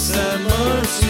grace and mercy.